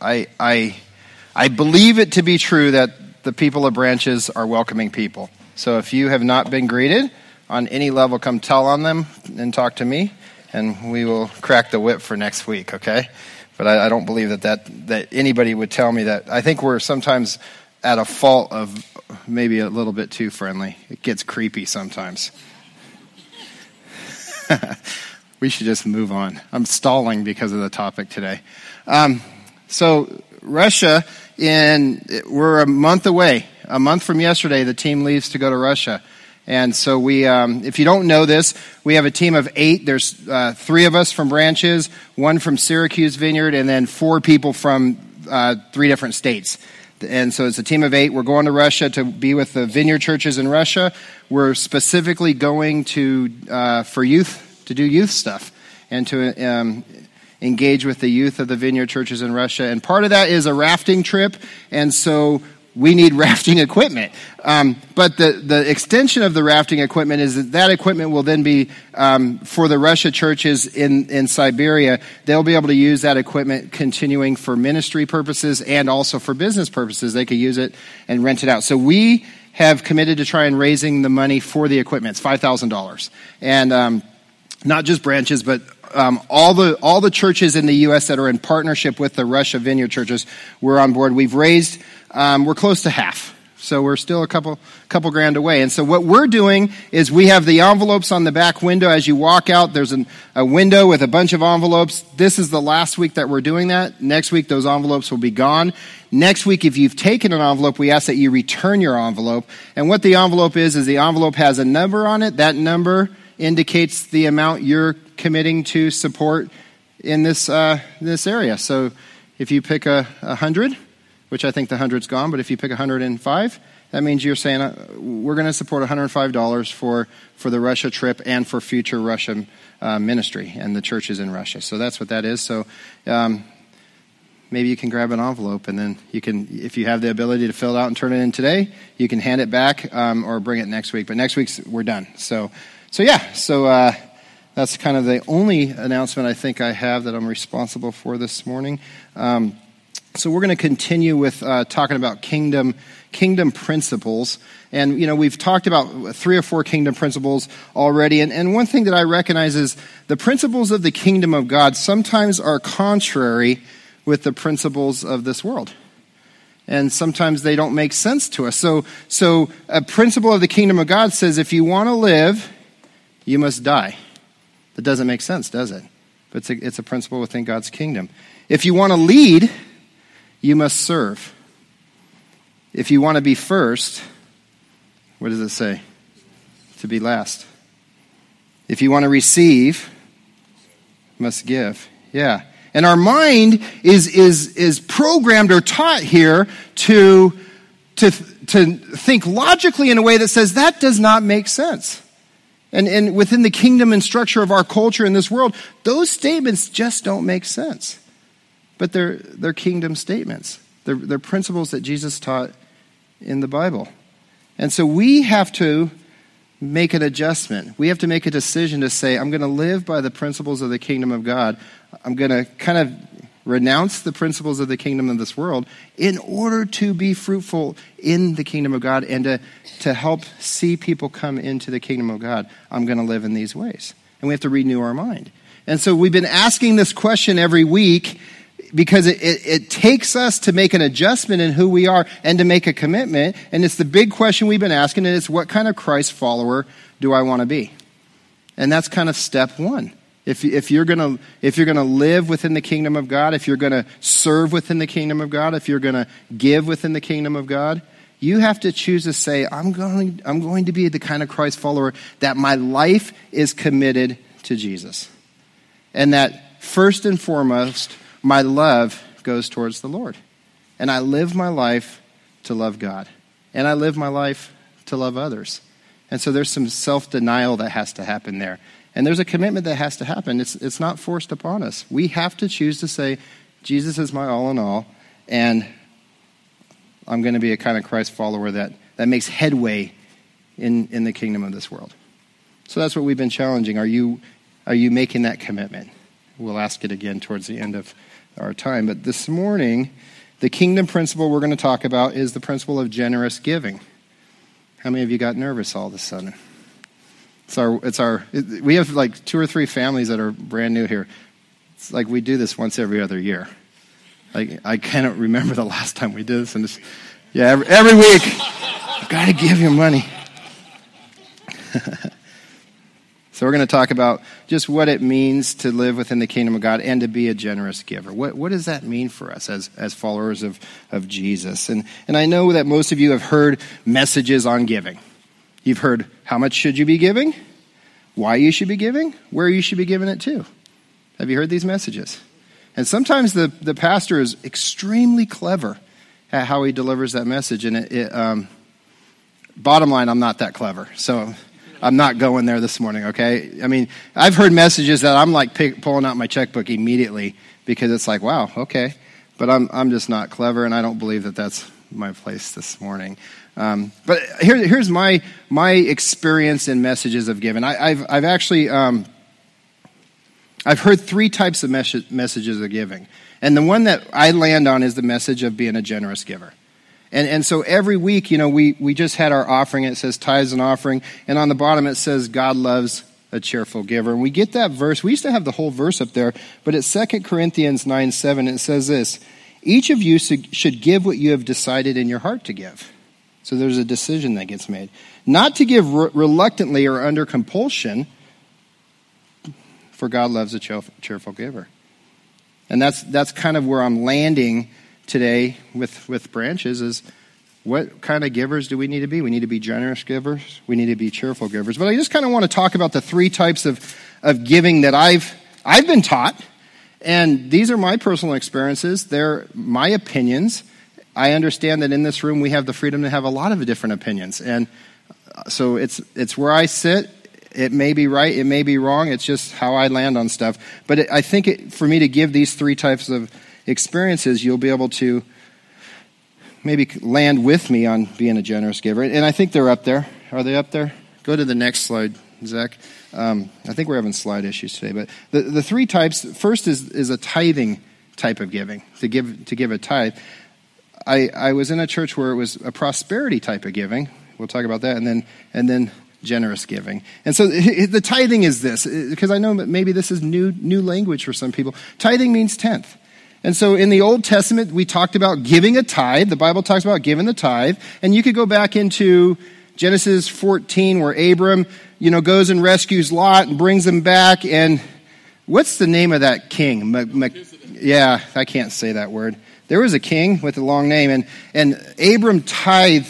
I, I, I believe it to be true that the people of branches are welcoming people. So if you have not been greeted on any level, come tell on them and talk to me, and we will crack the whip for next week, okay? But I, I don't believe that, that, that anybody would tell me that. I think we're sometimes at a fault of maybe a little bit too friendly. It gets creepy sometimes. we should just move on. I'm stalling because of the topic today. Um, so, Russia, in we're a month away. A month from yesterday, the team leaves to go to Russia. And so we, um, if you don't know this, we have a team of eight. There's uh, three of us from branches, one from Syracuse Vineyard, and then four people from uh, three different states. And so it's a team of eight. We're going to Russia to be with the vineyard churches in Russia. We're specifically going to uh, for youth to do youth stuff and to um, engage with the youth of the vineyard churches in Russia. And part of that is a rafting trip. And so we need rafting equipment. Um, but the, the extension of the rafting equipment is that that equipment will then be um, for the Russia churches in, in Siberia. They'll be able to use that equipment continuing for ministry purposes and also for business purposes. They could use it and rent it out. So we have committed to try and raising the money for the equipment. It's $5,000. And um, not just branches, but um, all the all the churches in the U.S. that are in partnership with the Russia Vineyard churches, we're on board. We've raised um, we're close to half. So we're still a couple, couple grand away. And so what we're doing is we have the envelopes on the back window. As you walk out, there's an, a window with a bunch of envelopes. This is the last week that we're doing that. Next week, those envelopes will be gone. Next week, if you've taken an envelope, we ask that you return your envelope. And what the envelope is, is the envelope has a number on it. That number indicates the amount you're committing to support in this, uh, this area. So if you pick a, hundred, which I think the 100's gone, but if you pick 105, that means you're saying uh, we're going to support $105 for, for the Russia trip and for future Russia uh, ministry and the churches in Russia. So that's what that is. So um, maybe you can grab an envelope and then you can, if you have the ability to fill it out and turn it in today, you can hand it back um, or bring it next week. But next week's we're done. So, so yeah. So uh, that's kind of the only announcement I think I have that I'm responsible for this morning. Um, so we're going to continue with uh, talking about kingdom kingdom principles and you know we've talked about three or four kingdom principles already and, and one thing that i recognize is the principles of the kingdom of god sometimes are contrary with the principles of this world and sometimes they don't make sense to us so so a principle of the kingdom of god says if you want to live you must die that doesn't make sense does it but it's a, it's a principle within god's kingdom if you want to lead you must serve. If you want to be first, what does it say? To be last. If you want to receive, must give. Yeah. And our mind is, is, is programmed or taught here to, to, to think logically in a way that says that does not make sense. And, and within the kingdom and structure of our culture in this world, those statements just don't make sense but they're, they're kingdom statements. They're, they're principles that Jesus taught in the Bible. And so we have to make an adjustment. We have to make a decision to say, I'm going to live by the principles of the kingdom of God. I'm going to kind of renounce the principles of the kingdom of this world in order to be fruitful in the kingdom of God and to, to help see people come into the kingdom of God. I'm going to live in these ways. And we have to renew our mind. And so we've been asking this question every week because it, it, it, takes us to make an adjustment in who we are and to make a commitment. And it's the big question we've been asking, and it's what kind of Christ follower do I want to be? And that's kind of step one. If, if you're going to live within the kingdom of God, if you're going to serve within the kingdom of God, if you're going to give within the kingdom of God, you have to choose to say, I'm going, I'm going to be the kind of Christ follower that my life is committed to Jesus. And that first and foremost, my love goes towards the Lord. And I live my life to love God. And I live my life to love others. And so there's some self denial that has to happen there. And there's a commitment that has to happen. It's, it's not forced upon us. We have to choose to say, Jesus is my all in all, and I'm going to be a kind of Christ follower that, that makes headway in, in the kingdom of this world. So that's what we've been challenging. Are you, are you making that commitment? We'll ask it again towards the end of our time. But this morning, the kingdom principle we're going to talk about is the principle of generous giving. How many of you got nervous all of a sudden? It's our, it's our, it, we have like two or three families that are brand new here. It's like we do this once every other year. Like, I cannot remember the last time we did this. And just, yeah, every, every week, I've got to give you money. So we're going to talk about just what it means to live within the kingdom of God and to be a generous giver. What, what does that mean for us as, as followers of, of Jesus? And, and I know that most of you have heard messages on giving. You've heard how much should you be giving, why you should be giving, where you should be giving it to. Have you heard these messages? And sometimes the, the pastor is extremely clever at how he delivers that message. And it, it um, bottom line, I'm not that clever. So I'm not going there this morning, okay? I mean, I've heard messages that I'm like pick, pulling out my checkbook immediately because it's like, wow, okay. But I'm, I'm just not clever, and I don't believe that that's my place this morning. Um, but here, here's my, my experience in messages of giving. I, have I've actually um, I've heard three types of mes- messages of giving. And the one that I land on is the message of being a generous giver. And, and so every week, you know, we, we just had our offering. It says tithes and offering. And on the bottom, it says God loves a cheerful giver. And we get that verse. We used to have the whole verse up there, but it's 2 Corinthians 9 7. It says this Each of you should give what you have decided in your heart to give. So there's a decision that gets made. Not to give re- reluctantly or under compulsion, for God loves a cheerful giver. And that's, that's kind of where I'm landing today with, with branches is what kind of givers do we need to be? We need to be generous givers. We need to be cheerful givers. But I just kind of want to talk about the three types of, of giving that I've, I've been taught. And these are my personal experiences. They're my opinions. I understand that in this room we have the freedom to have a lot of different opinions. And uh, so it's, it's where I sit. It may be right, it may be wrong. It's just how I land on stuff. But it, I think it, for me to give these three types of experiences, you'll be able to maybe land with me on being a generous giver. And I think they're up there. Are they up there? Go to the next slide, Zach. Um, I think we're having slide issues today. But the, the three types first is, is a tithing type of giving, to give, to give a tithe. I, I was in a church where it was a prosperity type of giving. We'll talk about that. And then, and then generous giving. And so the tithing is this, uh, because I know maybe this is new, new language for some people. Tithing means tenth. And so in the Old Testament, we talked about giving a tithe. The Bible talks about giving the tithe. And you could go back into Genesis 14 where Abram, you know, goes and rescues Lot and brings him back. And what's the name of that king? yeah, I can't say that word. There was a king with a long name. And, and Abram tithe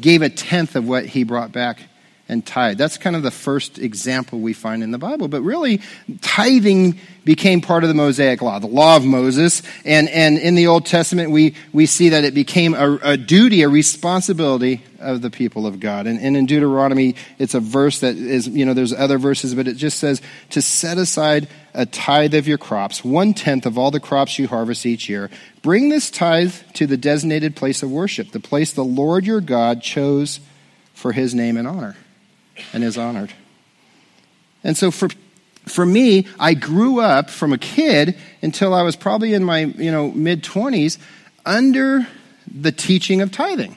gave a tenth of what he brought back and tithe. That's kind of the first example we find in the Bible. But really, tithing became part of the Mosaic law, the law of Moses. And, and in the Old Testament, we, we see that it became a, a duty, a responsibility of the people of God. And, and in Deuteronomy, it's a verse that is, you know, there's other verses, but it just says to set aside a tithe of your crops, one tenth of all the crops you harvest each year. Bring this tithe to the designated place of worship, the place the Lord your God chose for his name and honor and is honored. And so for for me, I grew up from a kid until I was probably in my, you know, mid 20s under the teaching of tithing.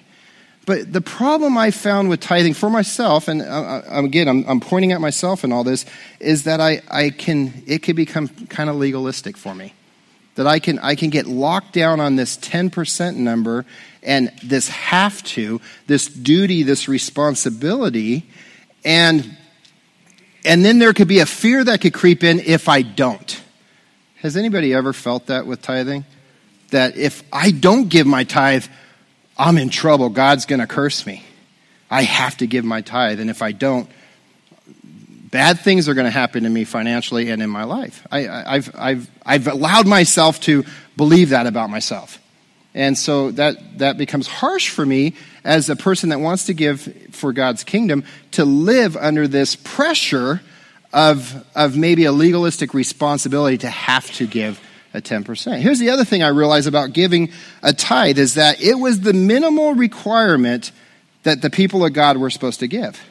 But the problem I found with tithing for myself, and uh, uh again, I'm, I'm, pointing at myself in all this, is that I, I can, it can become kind of legalistic for me. That I can, I can get locked down on this 10% number and this have to, this duty, this responsibility, and, and then there could be a fear that could creep in if I don't. Has anybody ever felt that with tithing? That if I don't give my tithe, I'm in trouble. God's going to curse me. I have to give my tithe. And if I don't, bad things are going to happen to me financially and in my life. I, have I've, I've allowed myself to believe that about myself. And so that, that becomes harsh for me as a person that wants to give for God's kingdom to live under this pressure of, of maybe a legalistic responsibility to have to give a 10%. Here's the other thing I realize about giving a tithe is that it was the minimal requirement that the people of God were supposed to give.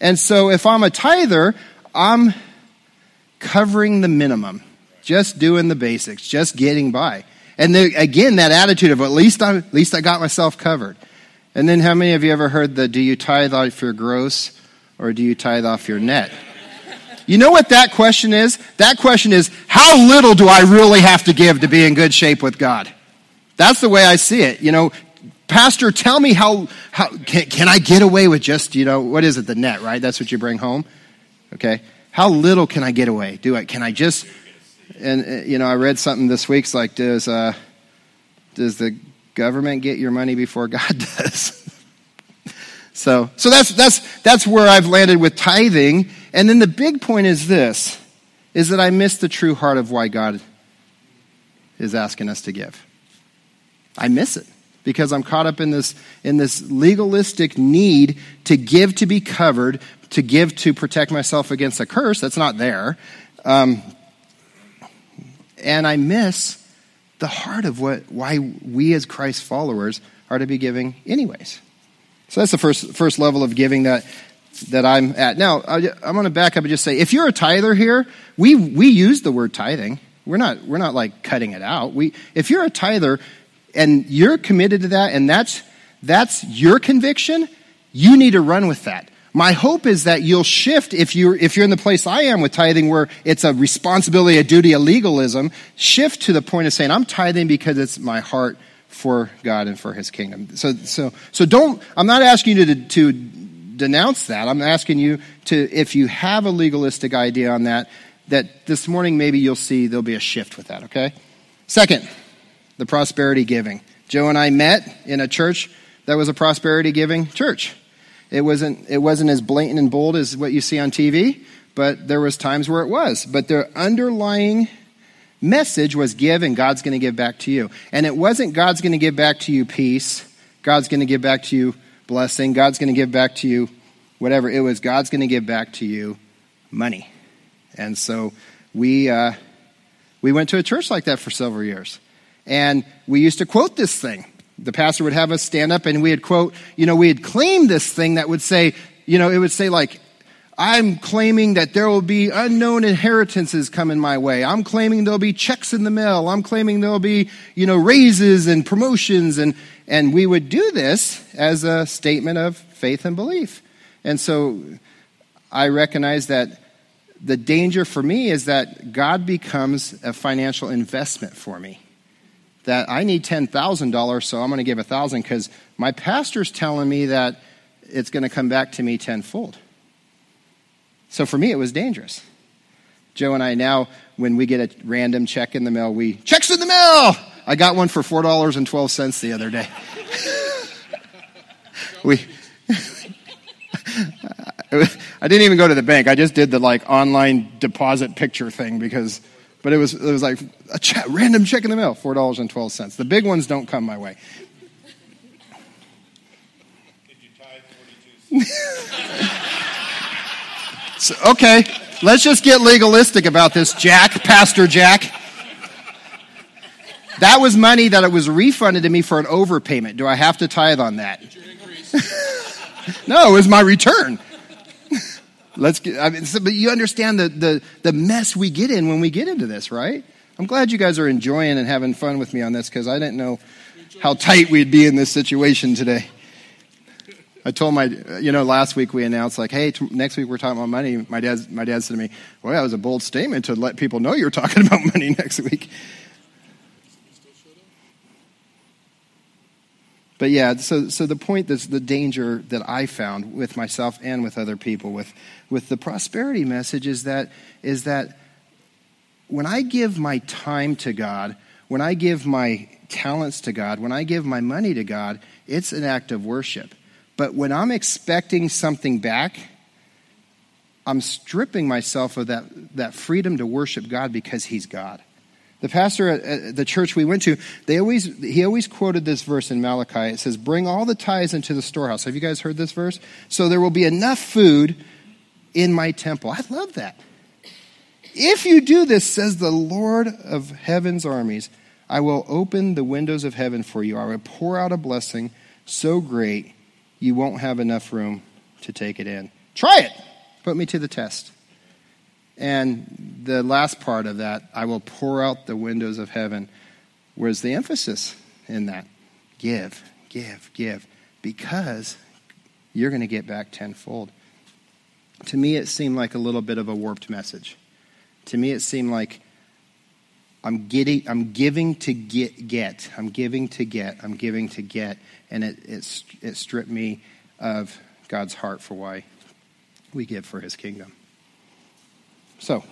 And so if I'm a tither, I'm covering the minimum. just doing the basics, just getting by. And the, again, that attitude of at least I, at least I got myself covered. And then how many of you ever heard the do you tithe off your gross or do you tithe off your net? You know what that question is? That question is, how little do I really have to give to be in good shape with God? That's the way I see it. You know, Pastor, tell me how, how can, can I get away with just, you know, what is it, the net, right? That's what you bring home? Okay. How little can I get away? Do I, can I just, and, uh, you know, I read something this week, it's like, does, uh, does the government get your money before God does? so, so that's, that's, that's where I've landed with tithing. And then the big point is this, is that I miss the true heart of why God is asking us to give. I miss it because I'm caught up in this, in this legalistic need to give to be covered, to give to protect myself against a curse that's not there. Um, and I miss the heart of what, why we as Christ followers are to be giving anyways. So that's the first, first level of giving that, that I'm at. Now, I'm going to back up and just say, if you're a tither here, we, we use the word tithing. We're not, we're not like cutting it out. We, if you're a tither, and you're committed to that and that's that's your conviction, you need to run with that. My hope is that you'll shift if you're if you're in the place I am with tithing where it's a responsibility, a duty, a legalism, shift to the point of saying I'm tithing because it's my heart for God and for his kingdom. So so so don't I'm not asking you to to denounce that. I'm asking you to if you have a legalistic idea on that that this morning maybe you'll see there'll be a shift with that, okay? Second, the prosperity giving. Joe and I met in a church that was a prosperity giving church. It wasn't, it wasn't as blatant and bold as what you see on TV, but there was times where it was. But the underlying message was give and God's going to give back to you. And it wasn't God's going to give back to you peace, God's going to give back to you blessing, God's going to give back to you whatever. It was God's going to give back to you money. And so we, uh, we went to a church like that for several years. And we used to quote this thing. The pastor would have us stand up and we would quote, you know, we had claimed this thing that would say, you know, it would say like, I'm claiming that there will be unknown inheritances coming my way. I'm claiming there'll be checks in the mail. I'm claiming there'll be, you know, raises and promotions. And, and we would do this as a statement of faith and belief. And so I recognize that the danger for me is that God becomes a financial investment for me that I need $10,000, so I'm going to give 1000 because my pastor's telling me that it's going to come back to me tenfold. So for me, it was dangerous. Joe and I now, when we get a random check in the mail, we, checks in the mail! I got one for $4.12 the other day. we, I didn't even go to the bank. I just did the like online deposit picture thing because but it was, it was like a random check in the mail, $4.12. The big ones don't come my way. so, okay, let's just get legalistic about this, Jack, Pastor Jack. That was money that it was refunded to me for an overpayment. Do I have to tithe on that? no, it was my return. Let's get, I mean, but you understand the, the, the mess we get in when we get into this, right? I'm glad you guys are enjoying and having fun with me on this because I didn't know how tight we'd be in this situation today. I told my, you know, last week we announced like, hey, t- next week we're talking about money. My dad, my dad said to me, well, that was a bold statement to let people know you're talking about money next week. But yeah, so, so the point that's the danger that I found with myself and with other people with, with the prosperity message is that, is that when I give my time to God, when I give my talents to God, when I give my money to God, it's an act of worship. But when I'm expecting something back, I'm stripping myself of that, that freedom to worship God because He's God. The pastor at the church we went to, they always, he always quoted this verse in Malachi. It says, Bring all the tithes into the storehouse. Have you guys heard this verse? So there will be enough food in my temple. I love that. If you do this, says the Lord of heaven's armies, I will open the windows of heaven for you. I will pour out a blessing so great you won't have enough room to take it in. Try it. Put me to the test. And the last part of that, I will pour out the windows of heaven. Where's the emphasis in that? Give, give, give. Because you're going to get back tenfold. To me, it seemed like a little bit of a warped message. To me, it seemed like I'm getting, I'm giving to get, get. I'm giving to get. I'm giving to get, and it, it, it stripped me of God's heart for why we give for His kingdom. So,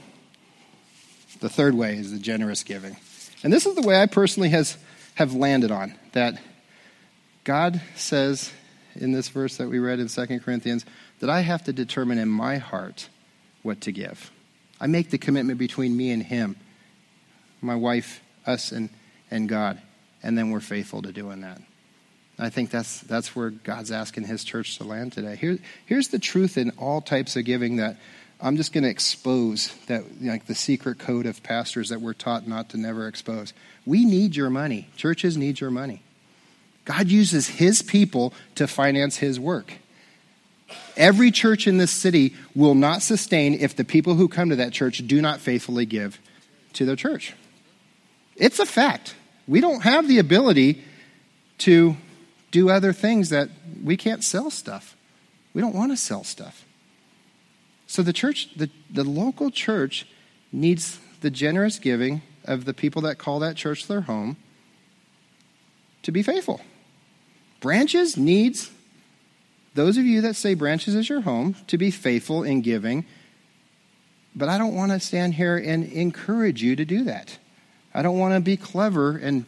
the third way is the generous giving, and this is the way I personally has have landed on that. God says in this verse that we read in 2 Corinthians that I have to determine in my heart what to give. I make the commitment between me and Him my wife, us, and, and God. And then we're faithful to doing that. I think that's, that's where God's asking his church to land today. Here, here's the truth in all types of giving that I'm just going to expose that like the secret code of pastors that we're taught not to never expose. We need your money. Churches need your money. God uses his people to finance his work. Every church in this city will not sustain if the people who come to that church do not faithfully give to their church. It's a fact. We don't have the ability to do other things that we can't sell stuff. We don't want to sell stuff. So the church, the, the local church needs the generous giving of the people that call that church their home to be faithful. Branches needs those of you that say branches is your home to be faithful in giving. But I don't want to stand here and encourage you to do that. I don't want to be clever and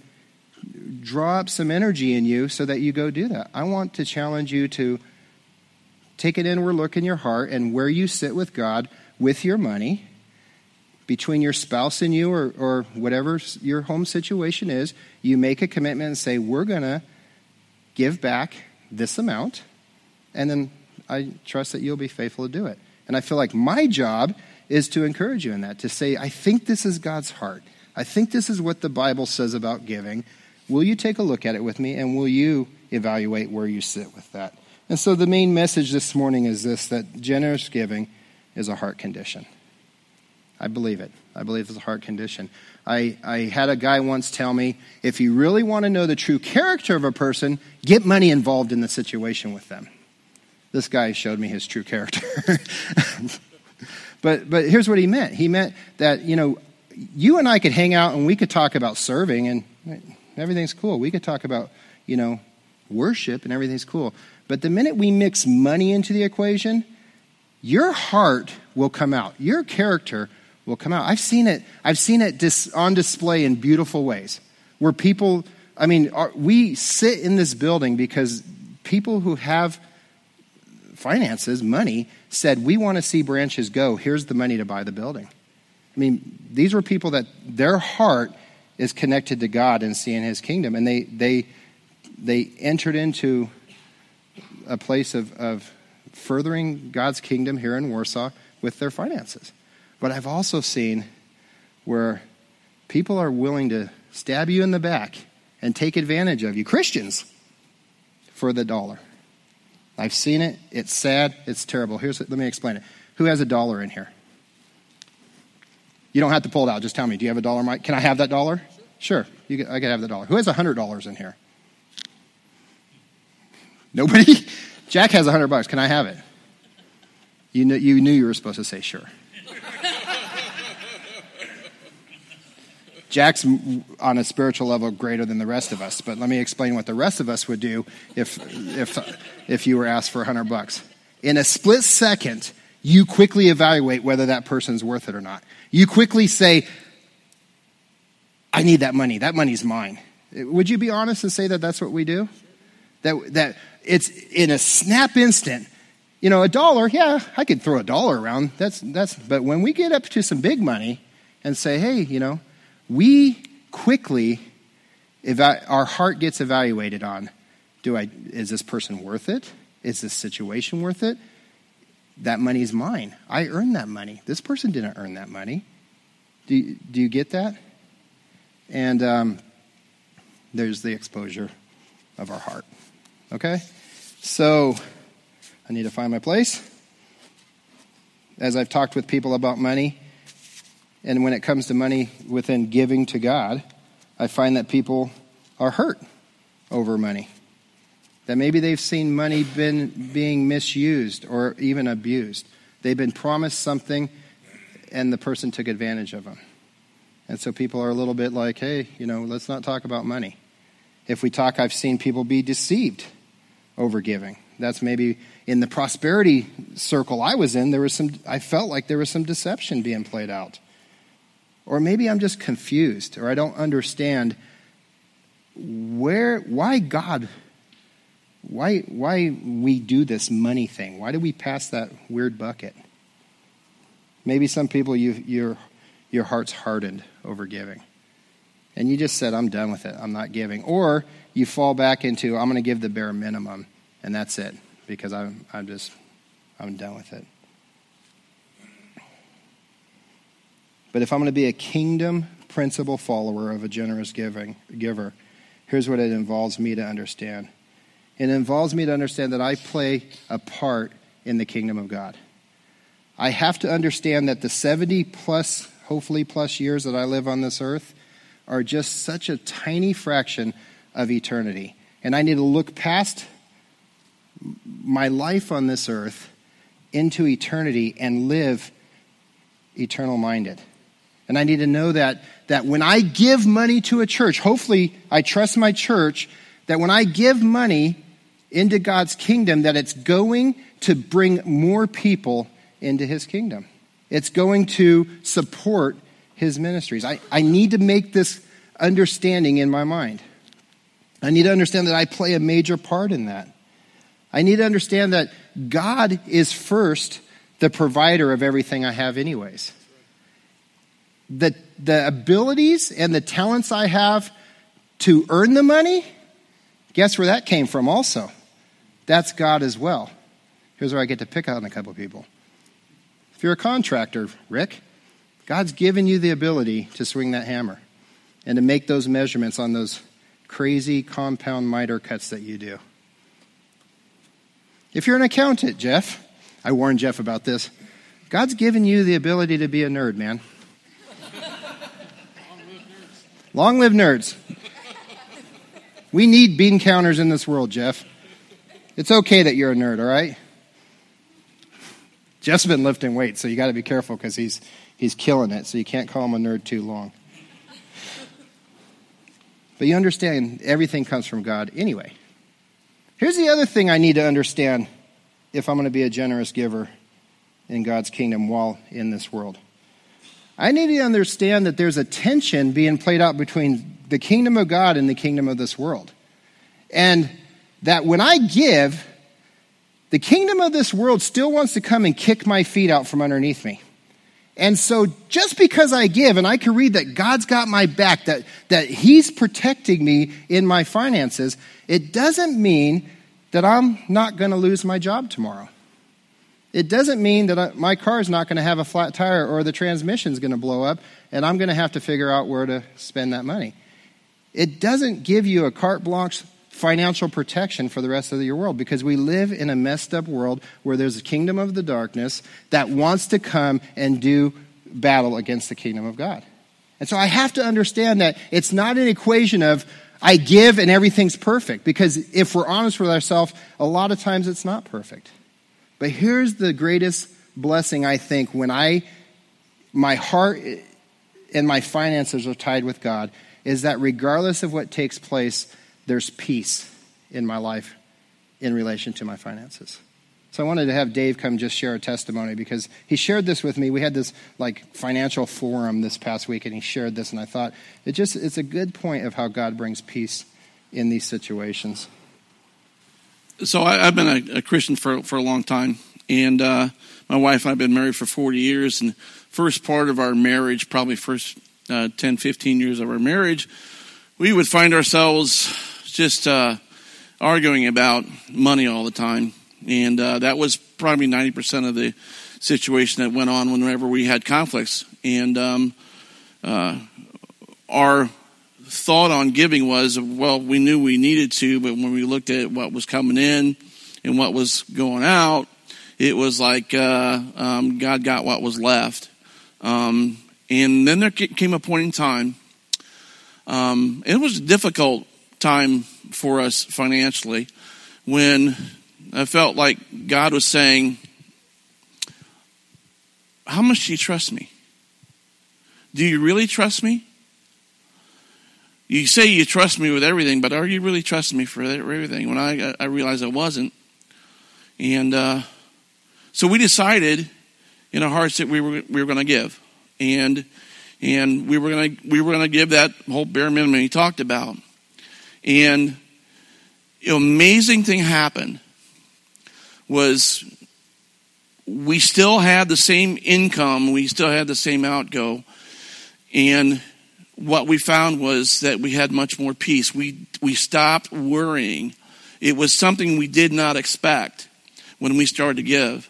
draw up some energy in you so that you go do that. I want to challenge you to take an inward look in your heart and where you sit with God with your money, between your spouse and you, or, or whatever your home situation is, you make a commitment and say, We're going to give back this amount, and then I trust that you'll be faithful to do it. And I feel like my job is to encourage you in that, to say, I think this is God's heart. I think this is what the Bible says about giving. Will you take a look at it with me and will you evaluate where you sit with that? And so the main message this morning is this that generous giving is a heart condition. I believe it. I believe it's a heart condition. I, I had a guy once tell me if you really want to know the true character of a person, get money involved in the situation with them. This guy showed me his true character. but, but here's what he meant. He meant that, you know, you and I could hang out and we could talk about serving and everything's cool. We could talk about, you know, worship and everything's cool. But the minute we mix money into the equation, your heart will come out. Your character will come out. I've seen it. I've seen it dis- on display in beautiful ways where people, I mean, are, we sit in this building because people who have finances, money, said, We want to see branches go. Here's the money to buy the building. I mean, these were people that their heart is connected to God and seeing his kingdom. And they, they, they entered into a place of, of furthering God's kingdom here in Warsaw with their finances. But I've also seen where people are willing to stab you in the back and take advantage of you, Christians, for the dollar. I've seen it. It's sad. It's terrible. Here's let me explain it. Who has a dollar in here? You don't have to pull it out. Just tell me. Do you have a dollar, Mike? Can I have that dollar? Sure. You, I can have the dollar. Who has hundred dollars in here? Nobody. Jack has a hundred bucks. Can I have it? You knew, you knew you were supposed to say sure. Jack's on a spiritual level greater than the rest of us, but let me explain what the rest of us would do if, if, if you were asked for a hundred bucks. In a split second, you quickly evaluate whether that person's worth it or not. You quickly say, I need that money. That money's mine. Would you be honest and say that that's what we do? That, that it's in a snap instant. You know, a dollar, yeah, I could throw a dollar around. That's, that's, but when we get up to some big money and say, hey, you know, we quickly, eva- our heart gets evaluated on, do I, is this person worth it? Is this situation worth it? that money is mine. I earned that money. This person didn't earn that money. Do you, do you get that? And um, there's the exposure of our heart. Okay? So, I need to find my place. As I've talked with people about money, and when it comes to money within giving to God, I find that people are hurt over money. That maybe they've seen money been being misused or even abused. They've been promised something and the person took advantage of them. And so people are a little bit like, hey, you know, let's not talk about money. If we talk, I've seen people be deceived over giving. That's maybe in the prosperity circle I was in, there was some, I felt like there was some deception being played out. Or maybe I'm just confused or I don't understand where, why God, why, why we do this money thing. Why do we pass that weird bucket? Maybe some people, you, your, your heart's hardened over giving. And you just said, I'm done with it. I'm not giving. Or you fall back into, I'm going to give the bare minimum, and that's it, because I'm, I'm just, I'm done with it. But if I'm going to be a kingdom principle follower of a generous giving, giver, here's what it involves me to understand it involves me to understand that I play a part in the kingdom of God. I have to understand that the 70 plus, hopefully plus years that I live on this earth are just such a tiny fraction of eternity. And I need to look past my life on this earth into eternity and live eternal minded. And I need to know that, that when I give money to a church, hopefully I trust my church, that when I give money into God's kingdom, that it's going to bring more people into his kingdom. It's going to support his ministries. I, I need to make this understanding in my mind. I need to understand that I play a major part in that. I need to understand that God is first the provider of everything I have, anyways. The, the abilities and the talents I have to earn the money, guess where that came from also? That's God as well. Here's where I get to pick on a couple people. If you're a contractor, Rick, God's given you the ability to swing that hammer and to make those measurements on those crazy compound miter cuts that you do. If you're an accountant, Jeff, I warned Jeff about this. God's given you the ability to be a nerd, man. Long live nerds. We need bean counters in this world, Jeff. It's okay that you're a nerd, all right? Jeff's been lifting weights, so you got to be careful because he's, he's killing it, so you can't call him a nerd too long. But you understand, everything comes from God anyway. Here's the other thing I need to understand if I'm going to be a generous giver in God's kingdom while in this world. I need to understand that there's a tension being played out between the kingdom of God and the kingdom of this world. And that when I give, the kingdom of this world still wants to come and kick my feet out from underneath me. And so just because I give and I can read that God's got my back, that, that He's protecting me in my finances, it doesn't mean that I'm not going to lose my job tomorrow. It doesn't mean that I, my car is not going to have a flat tire or the transmission is going to blow up and I'm going to have to figure out where to spend that money. It doesn't give you a carte blanche financial protection for the rest of your world because we live in a messed up world where there's a kingdom of the darkness that wants to come and do battle against the kingdom of God. And so I have to understand that it's not an equation of I give and everything's perfect because if we're honest with ourselves, a lot of times it's not perfect. But here's the greatest blessing I think when I my heart and my finances are tied with God is that regardless of what takes place there's peace in my life in relation to my finances. So I wanted to have Dave come just share a testimony because he shared this with me. We had this like financial forum this past week and he shared this and I thought it just it's a good point of how God brings peace in these situations. So I, have been a, a, Christian for for a long time, and uh, my wife and I've been married for 40 years. And first part of our marriage, probably first uh, 10, 15 years of our marriage, we would find ourselves just uh, arguing about money all the time. And uh, that was probably 90% of the situation that went on whenever we had conflicts. And um, uh, our thought on giving was well, we knew we needed to, but when we looked at what was coming in and what was going out, it was like uh, um, God got what was left. Um, And then there came a point in time, um, it was difficult time for us financially when I felt like God was saying, How much do you trust me? Do you really trust me? You say you trust me with everything, but are you really trusting me for everything? When I, I realized I wasn't. And uh, so we decided in our hearts that we were, we were going to give. And, and we were going to, we were going to give that whole bare minimum he talked about. And the amazing thing happened was we still had the same income, we still had the same outgo, and what we found was that we had much more peace. We we stopped worrying. It was something we did not expect when we started to give.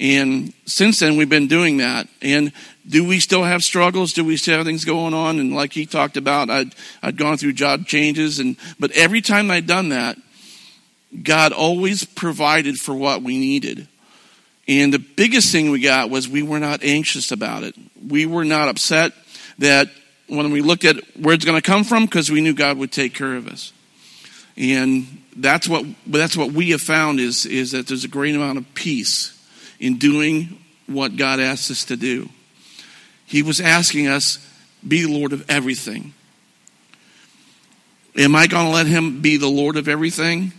And since then, we've been doing that. And do we still have struggles? Do we still have things going on? And like he talked about, I'd, I'd gone through job changes. And, but every time I'd done that, God always provided for what we needed. And the biggest thing we got was we were not anxious about it. We were not upset that when we looked at where it's going to come from, because we knew God would take care of us. And that's what that's what we have found is is that there's a great amount of peace in doing what God asks us to do. He was asking us, be Lord of everything. Am I going to let him be the Lord of everything?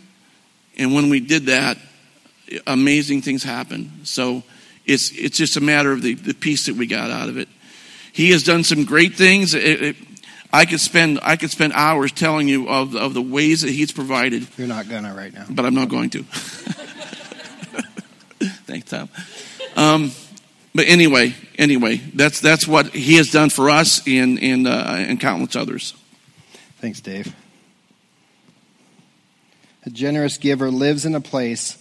And when we did that, amazing things happened. So it's, it's just a matter of the, the peace that we got out of it. He has done some great things. It, it, I could spend I could spend hours telling you of of the ways that He's provided. You're not gonna right now, but I'm not going to. Thanks, Tom. Um, but anyway, anyway, that's that's what He has done for us and and uh, and countless others. Thanks, Dave. A generous giver lives in a place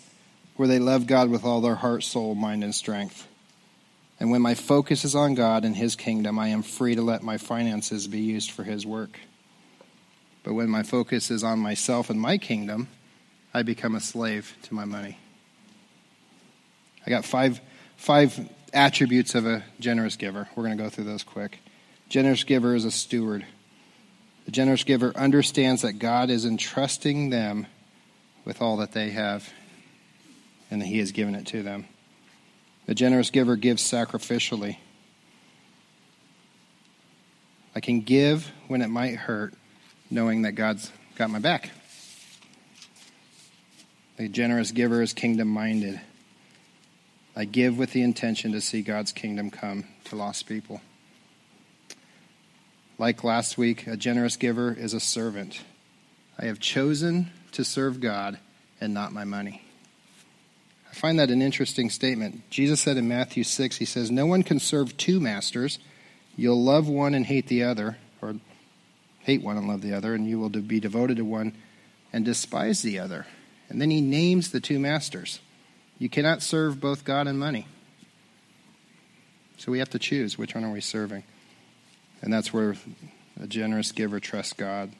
where they love God with all their heart, soul, mind, and strength. And when my focus is on God and His kingdom, I am free to let my finances be used for His work. But when my focus is on myself and my kingdom, I become a slave to my money. I got five, five attributes of a generous giver. We're going to go through those quick. Generous giver is a steward. The generous giver understands that God is entrusting them with all that they have and that He has given it to them. The generous giver gives sacrificially. I can give when it might hurt, knowing that God's got my back. The generous giver is kingdom minded. I give with the intention to see God's kingdom come to lost people. Like last week, a generous giver is a servant. I have chosen to serve God and not my money. I find that an interesting statement. Jesus said in Matthew 6, He says, No one can serve two masters. You'll love one and hate the other, or hate one and love the other, and you will be devoted to one and despise the other. And then He names the two masters. You cannot serve both God and money. So we have to choose which one are we serving. And that's where a generous giver trusts God.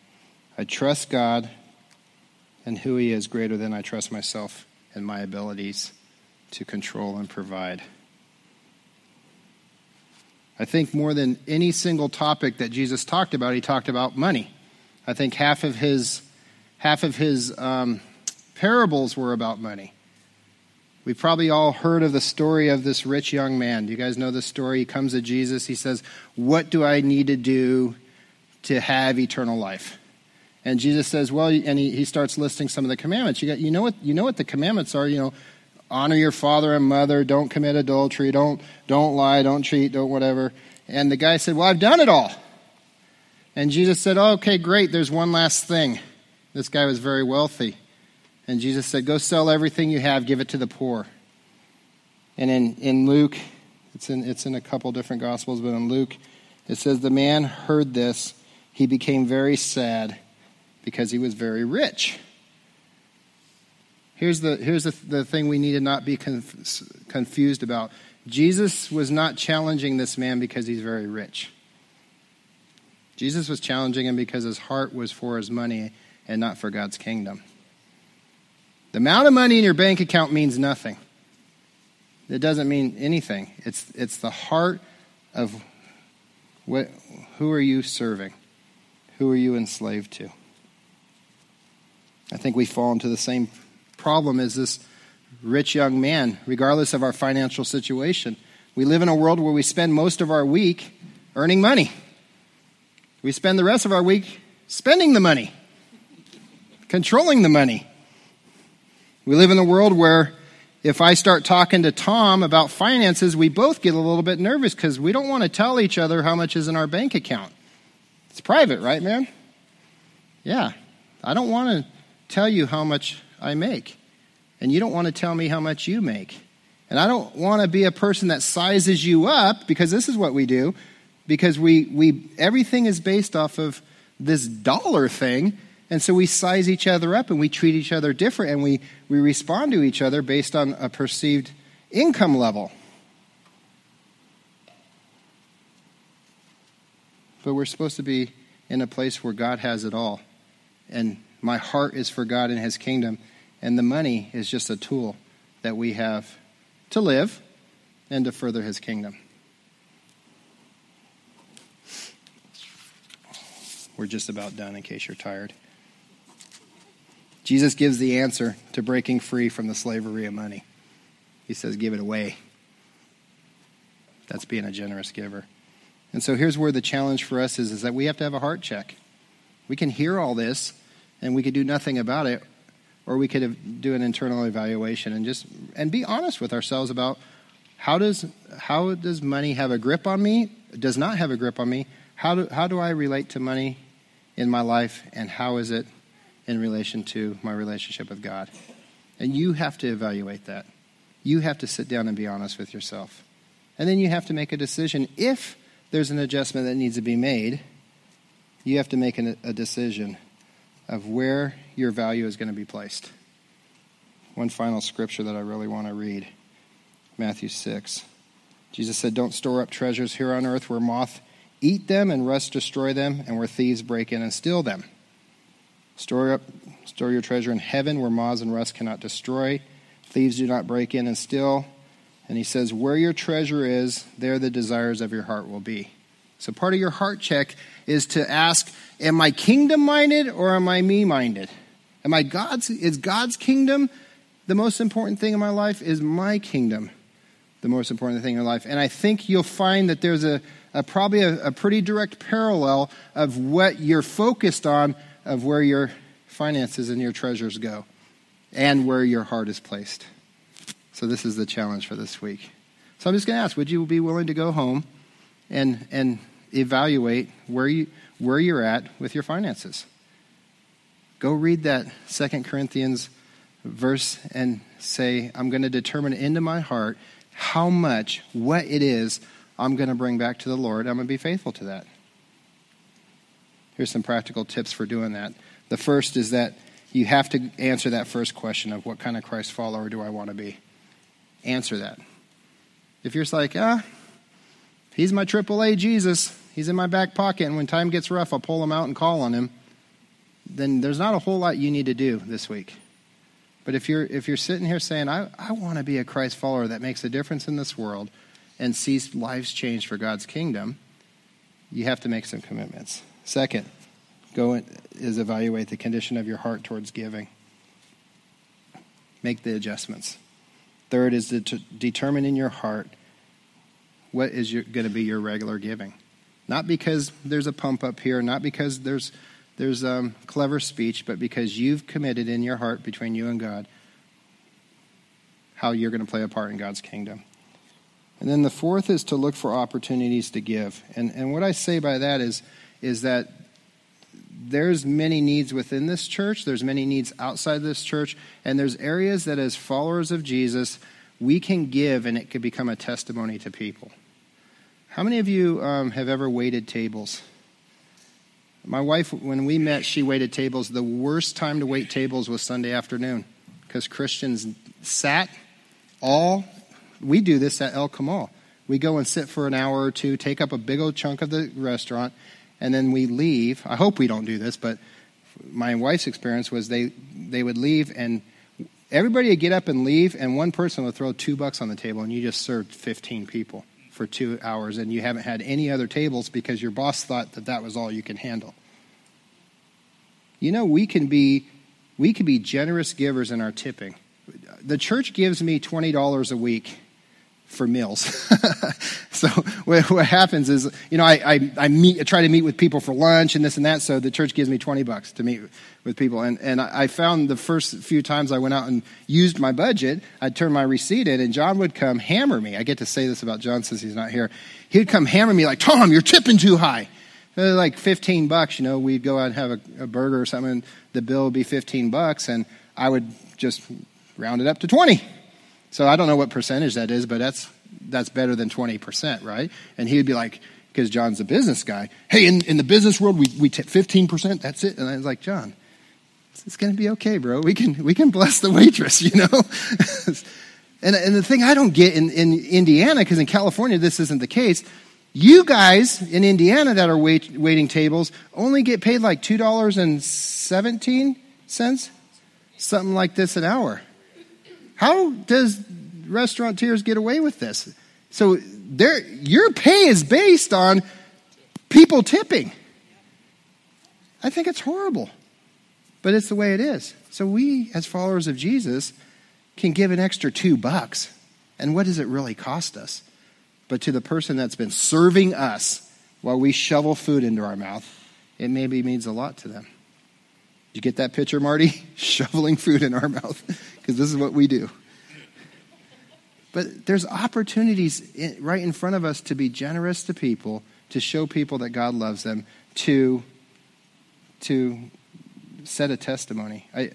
I trust God and who He is greater than I trust myself and my abilities to control and provide. I think more than any single topic that Jesus talked about, he talked about money. I think half of his half of his um, parables were about money. We've probably all heard of the story of this rich young man. Do you guys know the story? He comes to Jesus. He says, What do I need to do to have eternal life? And Jesus says, Well, and he, he starts listing some of the commandments. You, got, you, know what, you know what the commandments are. You know, honor your father and mother, don't commit adultery, don't, don't lie, don't cheat, don't whatever. And the guy said, Well, I've done it all. And Jesus said, oh, Okay, great. There's one last thing. This guy was very wealthy. And Jesus said, Go sell everything you have, give it to the poor. And in, in Luke, it's in, it's in a couple different gospels, but in Luke, it says, The man heard this, he became very sad because he was very rich. Here's the, here's the, the thing we need to not be conf, confused about Jesus was not challenging this man because he's very rich. Jesus was challenging him because his heart was for his money and not for God's kingdom. The amount of money in your bank account means nothing. It doesn't mean anything. It's, it's the heart of What, who are you serving? Who are you enslaved to? I think we fall into the same problem as this rich young man, regardless of our financial situation. We live in a world where we spend most of our week earning money. We spend the rest of our week spending the money, controlling the money. We live in a world where if I start talking to Tom about finances, we both get a little bit nervous because we don't want to tell each other how much is in our bank account. It's private, right, man? Yeah. I don't want to tell you how much I make. And you don't want to tell me how much you make. And I don't want to be a person that sizes you up because this is what we do. Because we, we everything is based off of this dollar thing. And so we size each other up and we treat each other different and we, we respond to each other based on a perceived income level. But we're supposed to be in a place where God has it all. And my heart is for God and His kingdom. And the money is just a tool that we have to live and to further His kingdom. We're just about done in case you're tired. Jesus gives the answer to breaking free from the slavery of money. He says, Give it away. That's being a generous giver. And so here's where the challenge for us is, is that we have to have a heart check. We can hear all this and we could do nothing about it, or we could do an internal evaluation and just and be honest with ourselves about how does how does money have a grip on me? Does not have a grip on me? How do how do I relate to money in my life, and how is it in relation to my relationship with God? And you have to evaluate that. You have to sit down and be honest with yourself. And then you have to make a decision. If there's an adjustment that needs to be made, you have to make an, a decision of where your value is going to be placed. One final scripture that I really want to read Matthew 6. Jesus said, Don't store up treasures here on earth where moth eat them and rust destroy them, and where thieves break in and steal them. Store up store your treasure in heaven where moths and rust cannot destroy, thieves do not break in and steal. And he says, Where your treasure is, there the desires of your heart will be. So part of your heart check is to ask, Am I kingdom minded or am I me minded? Am I God's is God's kingdom the most important thing in my life? Is my kingdom the most important thing in life? And I think you'll find that there's a, a probably a, a pretty direct parallel of what you're focused on of where your finances and your treasures go and where your heart is placed. So this is the challenge for this week. So I'm just going to ask, would you be willing to go home and and evaluate where you where you're at with your finances? Go read that Second Corinthians verse and say, I'm going to determine into my heart how much, what it is I'm going to bring back to the Lord. I'm going to be faithful to that. Here's some practical tips for doing that. The first is that you have to answer that first question of what kind of Christ follower do I want to be? Answer that. If you're just like, ah, he's my AAA Jesus, he's in my back pocket, and when time gets rough, I'll pull him out and call on him, then there's not a whole lot you need to do this week. But if you're, if you're sitting here saying, I, I want to be a Christ follower that makes a difference in this world and sees lives change for God's kingdom, you have to make some commitments. Second, go in, is evaluate the condition of your heart towards giving. Make the adjustments. Third is to determine in your heart what is going to be your regular giving. Not because there's a pump up here, not because there's there's um, clever speech, but because you've committed in your heart between you and God how you're going to play a part in God's kingdom. And then the fourth is to look for opportunities to give. And, and what I say by that is, is that there's many needs within this church, there's many needs outside this church, and there's areas that as followers of Jesus, we can give and it could become a testimony to people. How many of you um, have ever waited tables? My wife, when we met, she waited tables. The worst time to wait tables was Sunday afternoon because Christians sat all. We do this at El Kamal. We go and sit for an hour or two, take up a big old chunk of the restaurant, and then we leave. I hope we don't do this, but my wife's experience was they they would leave and everybody would get up and leave, and one person would throw two bucks on the table, and you just served 15 people. for two hours and you haven't had any other tables because your boss thought that that was all you can handle. You know, we can be we can be generous givers in our tipping. The church gives me $20 a week for meals. so what, what, happens is, you know, I, I, I, meet, I try to meet with people for lunch and this and that. So the church gives me 20 bucks to meet with people. And, and I found the first few times I went out and used my budget, I'd turn my receipt in and John would come hammer me. I get to say this about John since he's not here. He'd come hammer me like, Tom, you're tipping too high. Uh, like 15 bucks, you know, we'd go out and have a, a burger or something. The bill would be 15 bucks and I would just round it up to 20. So I don't know what percentage that is, but that's that's better than 20%, right? And he would be like, because John's a business guy, hey, in, in the business world, we, we tip 15%, that's it. And I was like, John, it's going to be okay, bro. We can, we can bless the waitress, you know? and, and the thing I don't get in, in Indiana, because in California this isn't the case, you guys in Indiana that are wait, waiting tables only get paid like $2.17, something like this an hour. How does restaurateurs get away with this? So your pay is based on people tipping. I think it's horrible, but it's the way it is. So we, as followers of Jesus, can give an extra two bucks. And what does it really cost us? But to the person that's been serving us while we shovel food into our mouth, it maybe means a lot to them. You get that picture, Marty? Shoveling food in our mouth, because this is what we do. But there's opportunities right in front of us to be generous to people, to show people that God loves them, to, to set a testimony. I,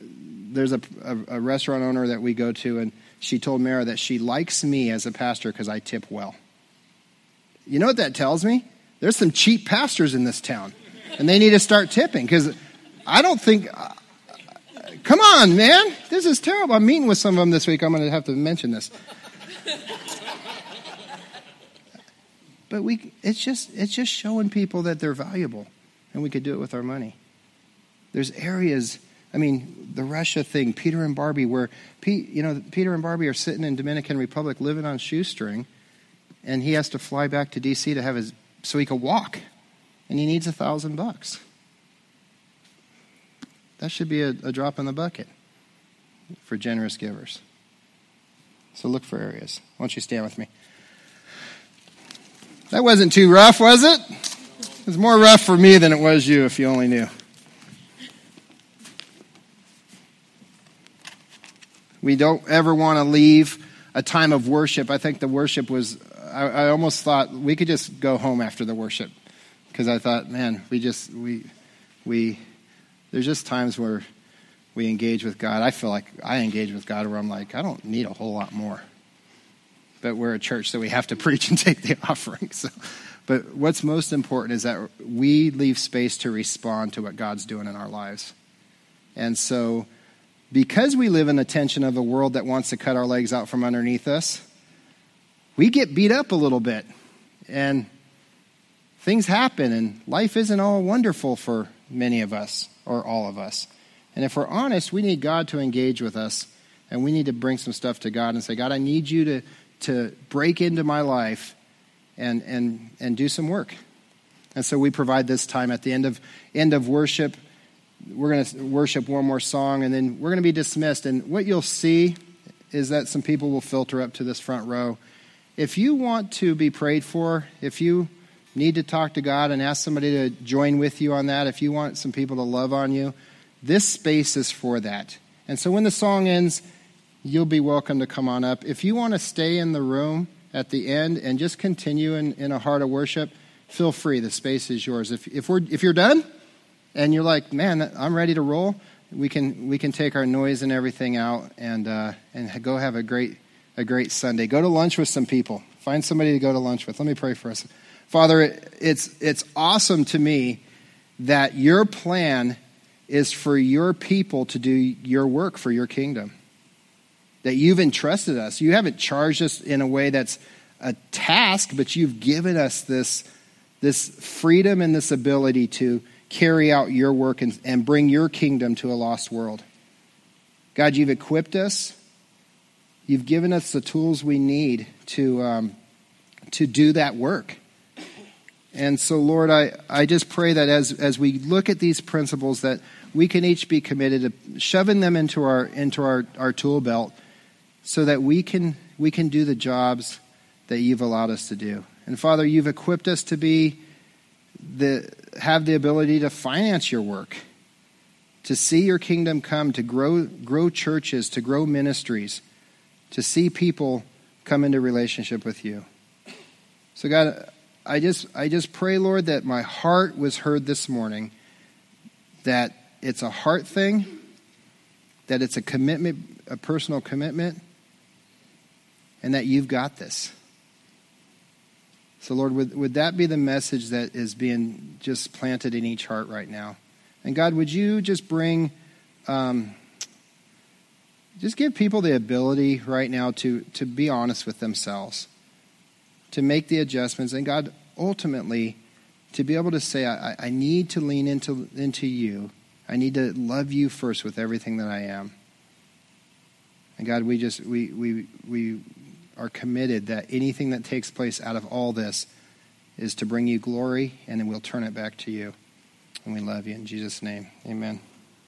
there's a, a, a restaurant owner that we go to, and she told Mara that she likes me as a pastor because I tip well. You know what that tells me? There's some cheap pastors in this town, and they need to start tipping because I don't think uh, Come on, man. This is terrible. I'm meeting with some of them this week. I'm going to have to mention this. but we it's just it's just showing people that they're valuable and we could do it with our money. There's areas I mean, the Russia thing, Peter and Barbie, where Pete, you know, Peter and Barbie are sitting in Dominican Republic living on shoestring, and he has to fly back to D.C. to have his so he can walk, and he needs a thousand bucks. That should be a, a drop in the bucket for generous givers. So look for areas. Why don't you stand with me? That wasn't too rough, was it? It was more rough for me than it was you, if you only knew. We don't ever want to leave a time of worship. I think the worship was, I, I almost thought we could just go home after the worship. Because I thought, man, we just, we, we, there's just times where we engage with God. I feel like I engage with God where I'm like, I don't need a whole lot more. But we're a church, so we have to preach and take the offering. So, but what's most important is that we leave space to respond to what God's doing in our lives. And so, because we live in the tension of a world that wants to cut our legs out from underneath us, we get beat up a little bit. And things happen, and life isn't all wonderful for many of us or all of us. And if we're honest, we need God to engage with us, and we need to bring some stuff to God and say, God, I need you to, to break into my life and, and, and do some work. And so we provide this time at the end of, end of worship. We're going to worship one more song, and then we're going to be dismissed. And what you'll see is that some people will filter up to this front row. If you want to be prayed for, if you need to talk to God and ask somebody to join with you on that, if you want some people to love on you, this space is for that. And so when the song ends, you'll be welcome to come on up. If you want to stay in the room at the end and just continue in, in a heart of worship, feel free. The space is yours. If, if, we're, if you're done and you're like, man, I'm ready to roll, we can, we can take our noise and everything out and, uh, and go have a great, a great Sunday. Go to lunch with some people. Find somebody to go to lunch with. Let me pray for us. Father, it's, it's awesome to me that your plan is for your people to do your work for your kingdom. That you've entrusted us. You haven't charged us in a way that's a task, but you've given us this, this freedom and this ability to carry out your work and, and bring your kingdom to a lost world. God, you've equipped us. You've given us the tools we need to, um, to do that work. And so, Lord, I, I just pray that as, as we look at these principles, that we can each be committed to shoving them into our, into our, our tool belt so that we can, we can do the jobs that you've allowed us to do. And Father, you've equipped us to be the, have the ability to finance your work, to see your kingdom come, to grow, grow churches, to grow ministries, to see people come into relationship with you. So, God, I just, I just pray, Lord, that my heart was heard this morning, that it's a heart thing, that it's a commitment, a personal commitment, and that you've got this. So, Lord, would, would that be the message that is being just planted in each heart right now? And God, would you just bring, um, just give people the ability right now to, to be honest with themselves to make the adjustments, and God, ultimately, to be able to say, I, I need to lean into, into you. I need to love you first with everything that I am. And God, we just, we, we, we are committed that anything that takes place out of all this is to bring you glory, and then we'll turn it back to you. And we love you in Jesus' name. Amen.